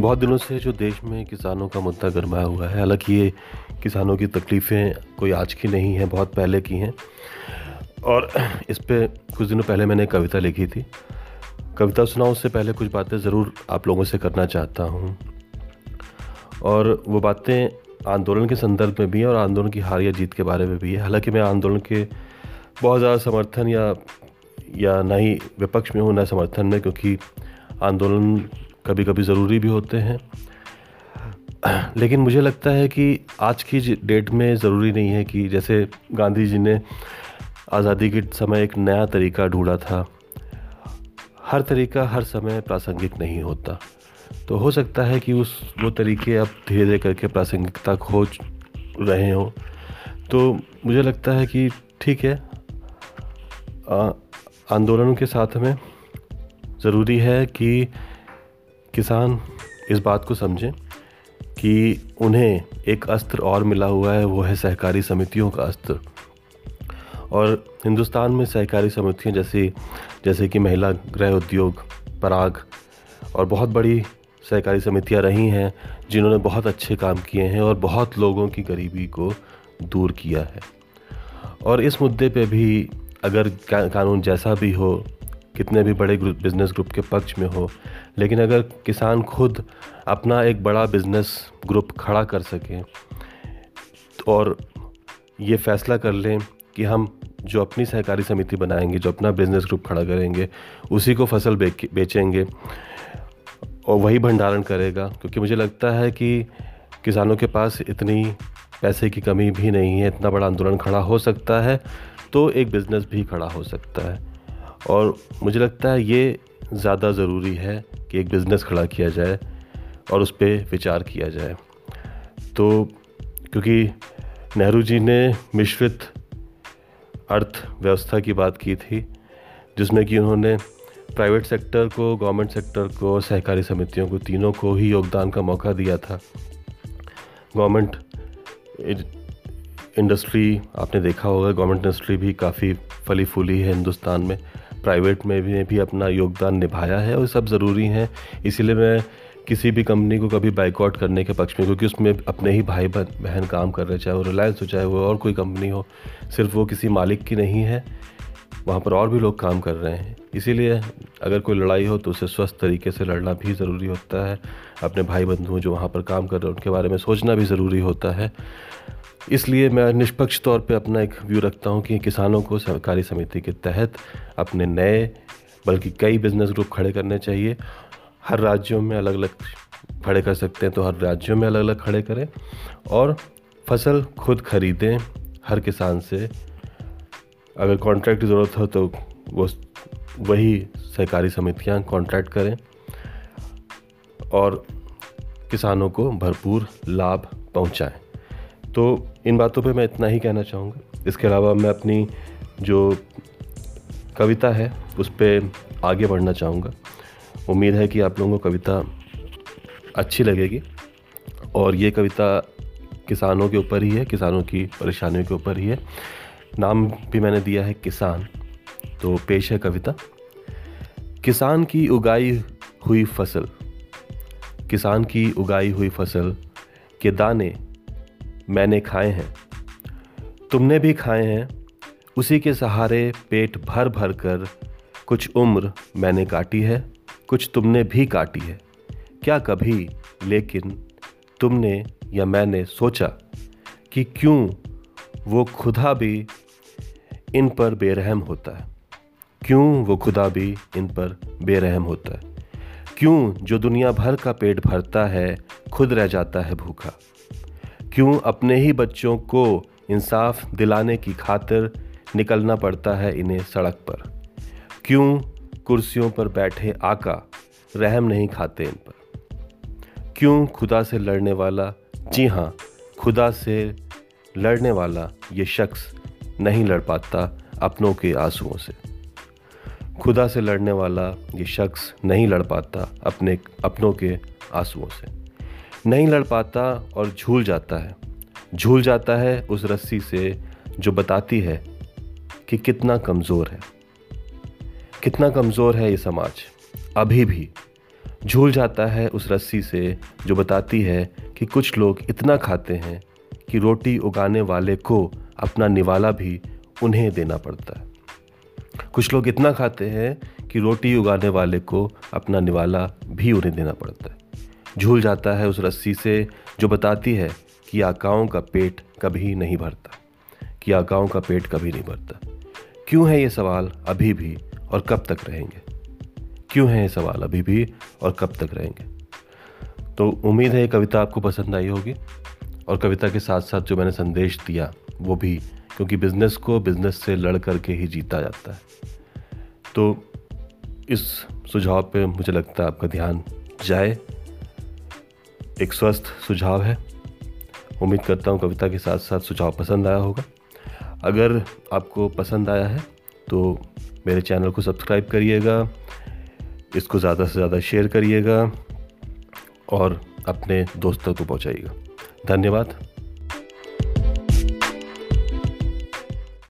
बहुत दिनों से जो देश में किसानों का मुद्दा गरमाया हुआ है, हालाँकि ये किसानों की तकलीफ़ें कोई आज की नहीं हैं, बहुत पहले की हैं। और इस पर कुछ दिनों पहले मैंने कविता लिखी थी। कविता सुनाऊँ उससे पहले कुछ बातें ज़रूर आप लोगों से करना चाहता हूँ। और वो बातें आंदोलन के संदर्भ में भी हैं और आंदोलन की हार या जीत के बारे में भी है। हालाँकि मैं आंदोलन के बहुत ज़्यादा समर्थन या या ना ही विपक्ष में हूँ, ना समर्थन में, क्योंकि आंदोलन कभी कभी ज़रूरी भी होते हैं। लेकिन मुझे लगता है कि आज की डेट में ज़रूरी नहीं है कि जैसे गांधी जी ने आज़ादी के समय एक नया तरीका ढूंढा था। हर तरीका, हर समय प्रासंगिक नहीं होता। तो हो सकता है कि उस, वो तरीके अब धीरे धीरे करके प्रासंगिकता खोज रहे हों। तो मुझे लगता है कि ठीक है। आंदोलन के साथ में ज़रूरी है कि किसान इस बात को समझें कि उन्हें एक अस्त्र और मिला हुआ है, वो है सहकारी समितियों का अस्त्र। और हिंदुस्तान में सहकारी समितियाँ जैसे जैसे कि महिला गृह उद्योग, पराग और बहुत बड़ी सहकारी समितियाँ रही हैं, जिन्होंने बहुत अच्छे काम किए हैं और बहुत लोगों की गरीबी को दूर किया है। और इस मुद्दे पे भी अगर कानून जैसा भी हो कितने भी बड़े ग्रुप बिज़नेस ग्रुप के पक्ष में हो, लेकिन अगर किसान खुद अपना एक बड़ा बिज़नेस ग्रुप खड़ा कर सकें, और ये फ़ैसला कर लें कि हम जो अपनी सहकारी समिति बनाएँगे, जो अपना बिज़नेस ग्रुप खड़ा करेंगे, उसी को फ़सल बेचेंगे, और वही भंडारण करेगा। क्योंकि मुझे लगता है कि किसानों के पास इतनी पैसे की कमी भी नहीं है, इतना बड़ा आंदोलन खड़ा हो सकता है तो एक बिज़नेस भी खड़ा हो सकता है। और मुझे लगता है ये ज़्यादा ज़रूरी है कि एक बिज़नेस खड़ा किया जाए और उस पर विचार किया जाए। तो क्योंकि नेहरू जी ने मिश्रित अर्थव्यवस्था की बात की थी, जिसमें कि उन्होंने प्राइवेट सेक्टर को, गवर्नमेंट सेक्टर को, सहकारी समितियों को, तीनों को ही योगदान का मौका दिया था। गवर्नमेंट इंडस्ट्री आपने देखा होगा, गवर्नमेंट इंडस्ट्री भी काफ़ी फली फूली है हिंदुस्तान में। प्राइवेट में भी, भी अपना योगदान निभाया है और सब ज़रूरी हैं। इसीलिए मैं किसी भी कंपनी को कभी बाइकआउट करने के पक्ष में क्योंकि उसमें अपने ही भाई बहन काम कर रहे चाहे वो रिलायंस हो चाहे वो और कोई कंपनी हो सिर्फ़ वो किसी मालिक की नहीं है वहाँ पर और भी लोग काम कर रहे हैं। इसीलिए अगर कोई लड़ाई हो तो उसे स्वस्थ तरीके से लड़ना भी ज़रूरी होता है। अपने भाई बंधुओं जो वहाँ पर काम कर रहे हैं उनके बारे में सोचना भी ज़रूरी होता है। इसलिए मैं निष्पक्ष तौर पे अपना एक व्यू रखता हूँ कि किसानों को सहकारी समिति के तहत अपने नए, बल्कि कई बिज़नेस ग्रुप खड़े करने चाहिए। हर राज्यों में अलग अलग खड़े कर सकते हैं तो हर राज्यों में अलग अलग खड़े करें। और फ़सल खुद खरीदें, हर किसान से। अगर कॉन्ट्रैक्ट की ज़रूरत हो तो वो वही सहकारी समितियाँ कॉन्ट्रैक्ट करें। और किसानों को भरपूर लाभ पहुँचाएँ। तो इन बातों पे मैं इतना ही कहना चाहूँगा। इसके अलावा मैं अपनी जो कविता है, उस पर आगे बढ़ना चाहूँगा। उम्मीद है कि आप लोगों को कविता अच्छी लगेगी और ये कविता किसानों के ऊपर ही है, किसानों की परेशानियों के ऊपर ही है। नाम भी मैंने दिया है किसान तो पेश है कविता। किसान की उगाई हुई फ़सल। किसान की उगाई हुई फ़सल के दाने मैंने खाए हैं। तुमने भी खाए हैं। उसी के सहारे पेट भर भर कर कुछ उम्र मैंने काटी है, कुछ तुमने भी काटी है। क्या कभी लेकिन तुमने या मैंने सोचा कि क्यों वो खुदा भी इन पर बेरहम होता है? क्यों वो खुदा भी इन पर बेरहम होता है? क्यों जो दुनिया भर का पेट भरता है, खुद रह जाता है भूखा? क्यों अपने ही बच्चों को इंसाफ दिलाने की खातिर निकलना पड़ता है इन्हें सड़क पर? क्यों कुर्सियों पर बैठे आका रहम नहीं खाते इन पर? क्यों खुदा से लड़ने वाला, जी हाँ खुदा से लड़ने वाला ये शख्स नहीं लड़ पाता अपनों के आंसुओं से? खुदा से लड़ने वाला ये शख्स नहीं लड़ पाता अपने, अपनों के आंसुओं से। नहीं लड़ पाता और झूल जाता है। झूल जाता है उस रस्सी से जो बताती है कि कितना कमज़ोर है। कितना कमज़ोर है ये समाज। अभी भी झूल जाता है उस रस्सी से जो बताती है कि कुछ लोग इतना खाते हैं कि रोटी उगाने वाले को अपना निवाला भी उन्हें देना पड़ता है। कुछ लोग इतना खाते हैं कि रोटी उगाने वाले को अपना निवाला भी उन्हें देना पड़ता है। झूल जाता है उस रस्सी से जो बताती है कि आकाओं का पेट कभी नहीं भरता, कि आकाओं का पेट कभी नहीं भरता। क्यों है ये सवाल अभी भी और कब तक रहेंगे? क्यों है ये सवाल अभी भी और कब तक रहेंगे? तो उम्मीद है ये कविता आपको पसंद आई होगी और कविता के साथ साथ जो मैंने संदेश दिया, वो भी, क्योंकि बिज़नेस को बिज़नेस से लड़ करके ही जीता जाता है। तो इस सुझाव पे मुझे लगता है आपका ध्यान जाए। एक स्वस्थ सुझाव है। उम्मीद करता हूँ कविता के साथ साथ सुझाव पसंद आया होगा। अगर आपको पसंद आया है तो मेरे चैनल को सब्सक्राइब करिएगा, इसको ज़्यादा से ज़्यादा शेयर करिएगा और अपने दोस्तों को पहुँचाइएगा। धन्यवाद।